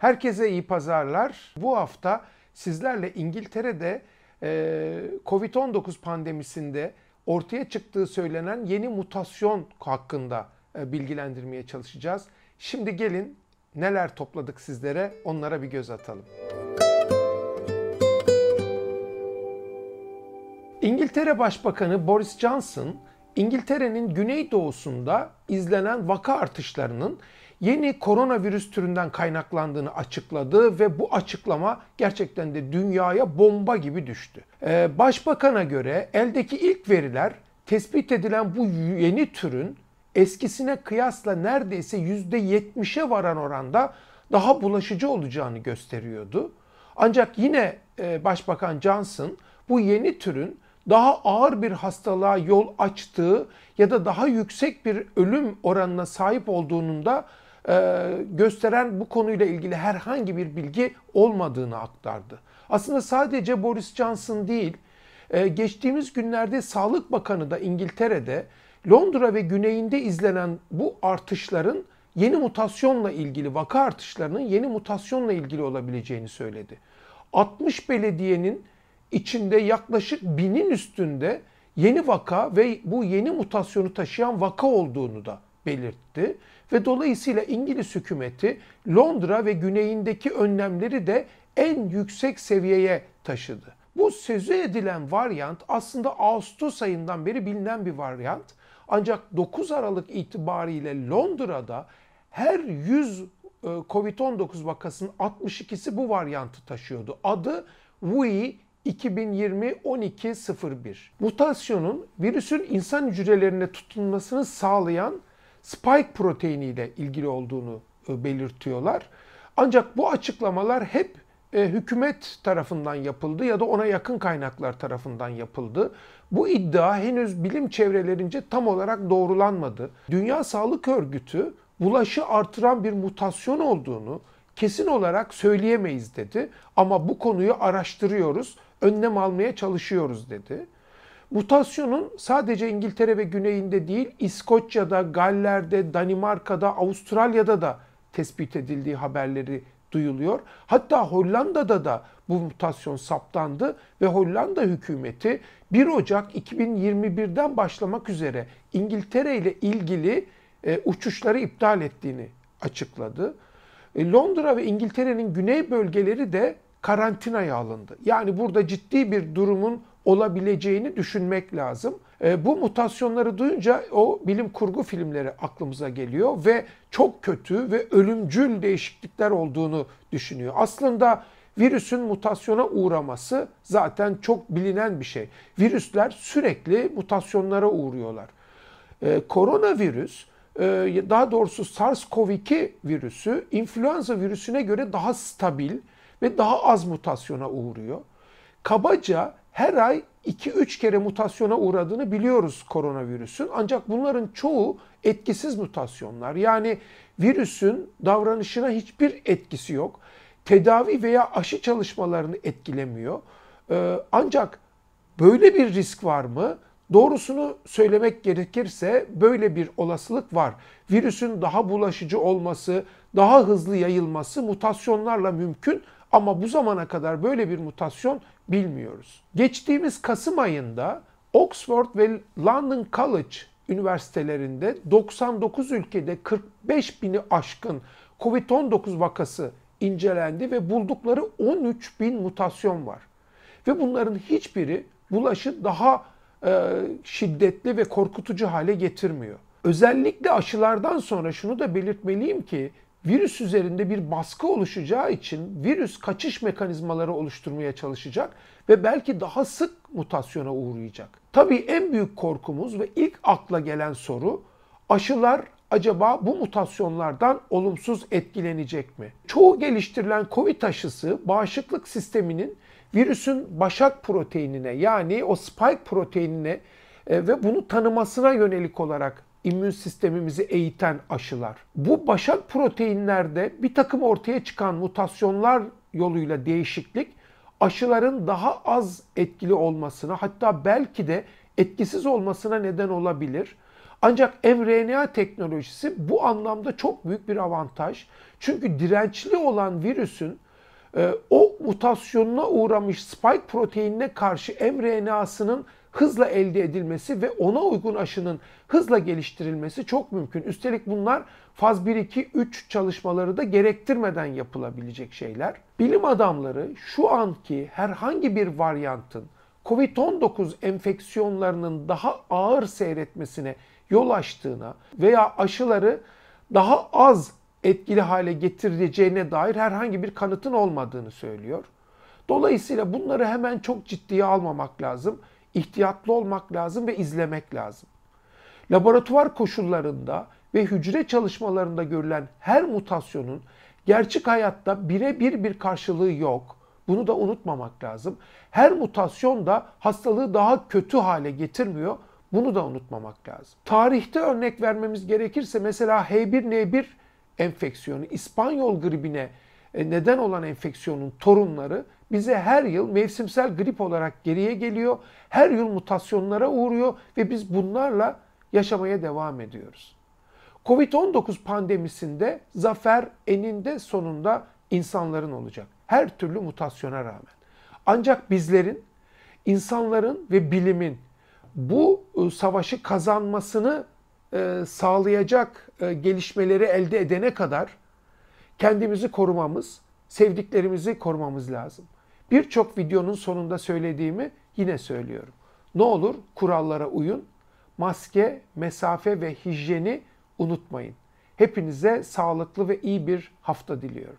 Herkese iyi pazarlar. Bu hafta sizlerle İngiltere'de e, Covid-19 pandemisinde ortaya çıktığı söylenen yeni mutasyon hakkında e, bilgilendirmeye çalışacağız. Şimdi gelin neler topladık sizlere onlara bir göz atalım. İngiltere Başbakanı Boris Johnson, İngiltere'nin güneydoğusunda izlenen vaka artışlarının yeni koronavirüs türünden kaynaklandığını açıkladı ve bu açıklama gerçekten de dünyaya bomba gibi düştü. Ee, başbakan'a göre eldeki ilk veriler tespit edilen bu yeni türün eskisine kıyasla neredeyse %70'e varan oranda daha bulaşıcı olacağını gösteriyordu. Ancak yine e, Başbakan Johnson bu yeni türün daha ağır bir hastalığa yol açtığı ya da daha yüksek bir ölüm oranına sahip olduğunun da e, gösteren bu konuyla ilgili herhangi bir bilgi olmadığını aktardı. Aslında sadece Boris Johnson değil, e, geçtiğimiz günlerde Sağlık Bakanı da İngiltere'de Londra ve güneyinde izlenen bu artışların yeni mutasyonla ilgili, vaka artışlarının yeni mutasyonla ilgili olabileceğini söyledi. 60 belediyenin içinde yaklaşık binin üstünde yeni vaka ve bu yeni mutasyonu taşıyan vaka olduğunu da belirtti ve dolayısıyla İngiliz hükümeti Londra ve güneyindeki önlemleri de en yüksek seviyeye taşıdı. Bu sözü edilen varyant aslında Ağustos ayından beri bilinen bir varyant. Ancak 9 Aralık itibariyle Londra'da her 100 e, Covid-19 vakasının 62'si bu varyantı taşıyordu. Adı WE 2020-12-01. Mutasyonun virüsün insan hücrelerine tutunmasını sağlayan spike proteini ile ilgili olduğunu e, belirtiyorlar. Ancak bu açıklamalar hep e, hükümet tarafından yapıldı ya da ona yakın kaynaklar tarafından yapıldı. Bu iddia henüz bilim çevrelerince tam olarak doğrulanmadı. Dünya Sağlık Örgütü bulaşı artıran bir mutasyon olduğunu kesin olarak söyleyemeyiz dedi. Ama bu konuyu araştırıyoruz, önlem almaya çalışıyoruz dedi. Mutasyonun sadece İngiltere ve güneyinde değil, İskoçya'da, Galler'de, Danimarka'da, Avustralya'da da tespit edildiği haberleri duyuluyor. Hatta Hollanda'da da bu mutasyon saptandı ve Hollanda hükümeti 1 Ocak 2021'den başlamak üzere İngiltere ile ilgili e, uçuşları iptal ettiğini açıkladı. E, Londra ve İngiltere'nin güney bölgeleri de karantinaya alındı. Yani burada ciddi bir durumun olabileceğini düşünmek lazım. E, bu mutasyonları duyunca o bilim kurgu filmleri aklımıza geliyor ve çok kötü ve ölümcül değişiklikler olduğunu düşünüyor. Aslında virüsün mutasyona uğraması zaten çok bilinen bir şey. Virüsler sürekli mutasyonlara uğruyorlar. E, koronavirüs daha doğrusu SARS-CoV-2 virüsü influenza virüsüne göre daha stabil ve daha az mutasyona uğruyor. Kabaca her ay 2-3 kere mutasyona uğradığını biliyoruz koronavirüsün. Ancak bunların çoğu etkisiz mutasyonlar. Yani virüsün davranışına hiçbir etkisi yok. Tedavi veya aşı çalışmalarını etkilemiyor. Ee, ancak böyle bir risk var mı? Doğrusunu söylemek gerekirse böyle bir olasılık var. Virüsün daha bulaşıcı olması, daha hızlı yayılması mutasyonlarla mümkün ama bu zamana kadar böyle bir mutasyon bilmiyoruz. Geçtiğimiz Kasım ayında Oxford ve London College üniversitelerinde 99 ülkede 45 bini aşkın COVID-19 vakası incelendi ve buldukları 13 bin mutasyon var. Ve bunların hiçbiri bulaşı daha şiddetli ve korkutucu hale getirmiyor. Özellikle aşılardan sonra şunu da belirtmeliyim ki virüs üzerinde bir baskı oluşacağı için virüs kaçış mekanizmaları oluşturmaya çalışacak ve belki daha sık mutasyona uğrayacak. Tabii en büyük korkumuz ve ilk akla gelen soru aşılar acaba bu mutasyonlardan olumsuz etkilenecek mi? Çoğu geliştirilen COVID aşısı bağışıklık sisteminin virüsün başak proteinine yani o spike proteinine e, ve bunu tanımasına yönelik olarak immün sistemimizi eğiten aşılar. Bu başak proteinlerde bir takım ortaya çıkan mutasyonlar yoluyla değişiklik aşıların daha az etkili olmasına hatta belki de etkisiz olmasına neden olabilir. Ancak mRNA teknolojisi bu anlamda çok büyük bir avantaj. Çünkü dirençli olan virüsün o mutasyonuna uğramış spike proteinine karşı mRNA'sının hızla elde edilmesi ve ona uygun aşının hızla geliştirilmesi çok mümkün. Üstelik bunlar faz 1 2 3 çalışmaları da gerektirmeden yapılabilecek şeyler. Bilim adamları şu anki herhangi bir varyantın COVID-19 enfeksiyonlarının daha ağır seyretmesine yol açtığına veya aşıları daha az etkili hale getireceğine dair herhangi bir kanıtın olmadığını söylüyor. Dolayısıyla bunları hemen çok ciddiye almamak lazım. İhtiyatlı olmak lazım ve izlemek lazım. Laboratuvar koşullarında ve hücre çalışmalarında görülen her mutasyonun gerçek hayatta birebir bir karşılığı yok. Bunu da unutmamak lazım. Her mutasyon da hastalığı daha kötü hale getirmiyor. Bunu da unutmamak lazım. Tarihte örnek vermemiz gerekirse mesela H1N1 enfeksiyonu, İspanyol gribine e, neden olan enfeksiyonun torunları bize her yıl mevsimsel grip olarak geriye geliyor. Her yıl mutasyonlara uğruyor ve biz bunlarla yaşamaya devam ediyoruz. Covid-19 pandemisinde zafer eninde sonunda insanların olacak. Her türlü mutasyona rağmen. Ancak bizlerin, insanların ve bilimin bu e, savaşı kazanmasını e, sağlayacak e, gelişmeleri elde edene kadar kendimizi korumamız, sevdiklerimizi korumamız lazım. Birçok videonun sonunda söylediğimi yine söylüyorum. Ne olur kurallara uyun, maske, mesafe ve hijyeni unutmayın. Hepinize sağlıklı ve iyi bir hafta diliyorum.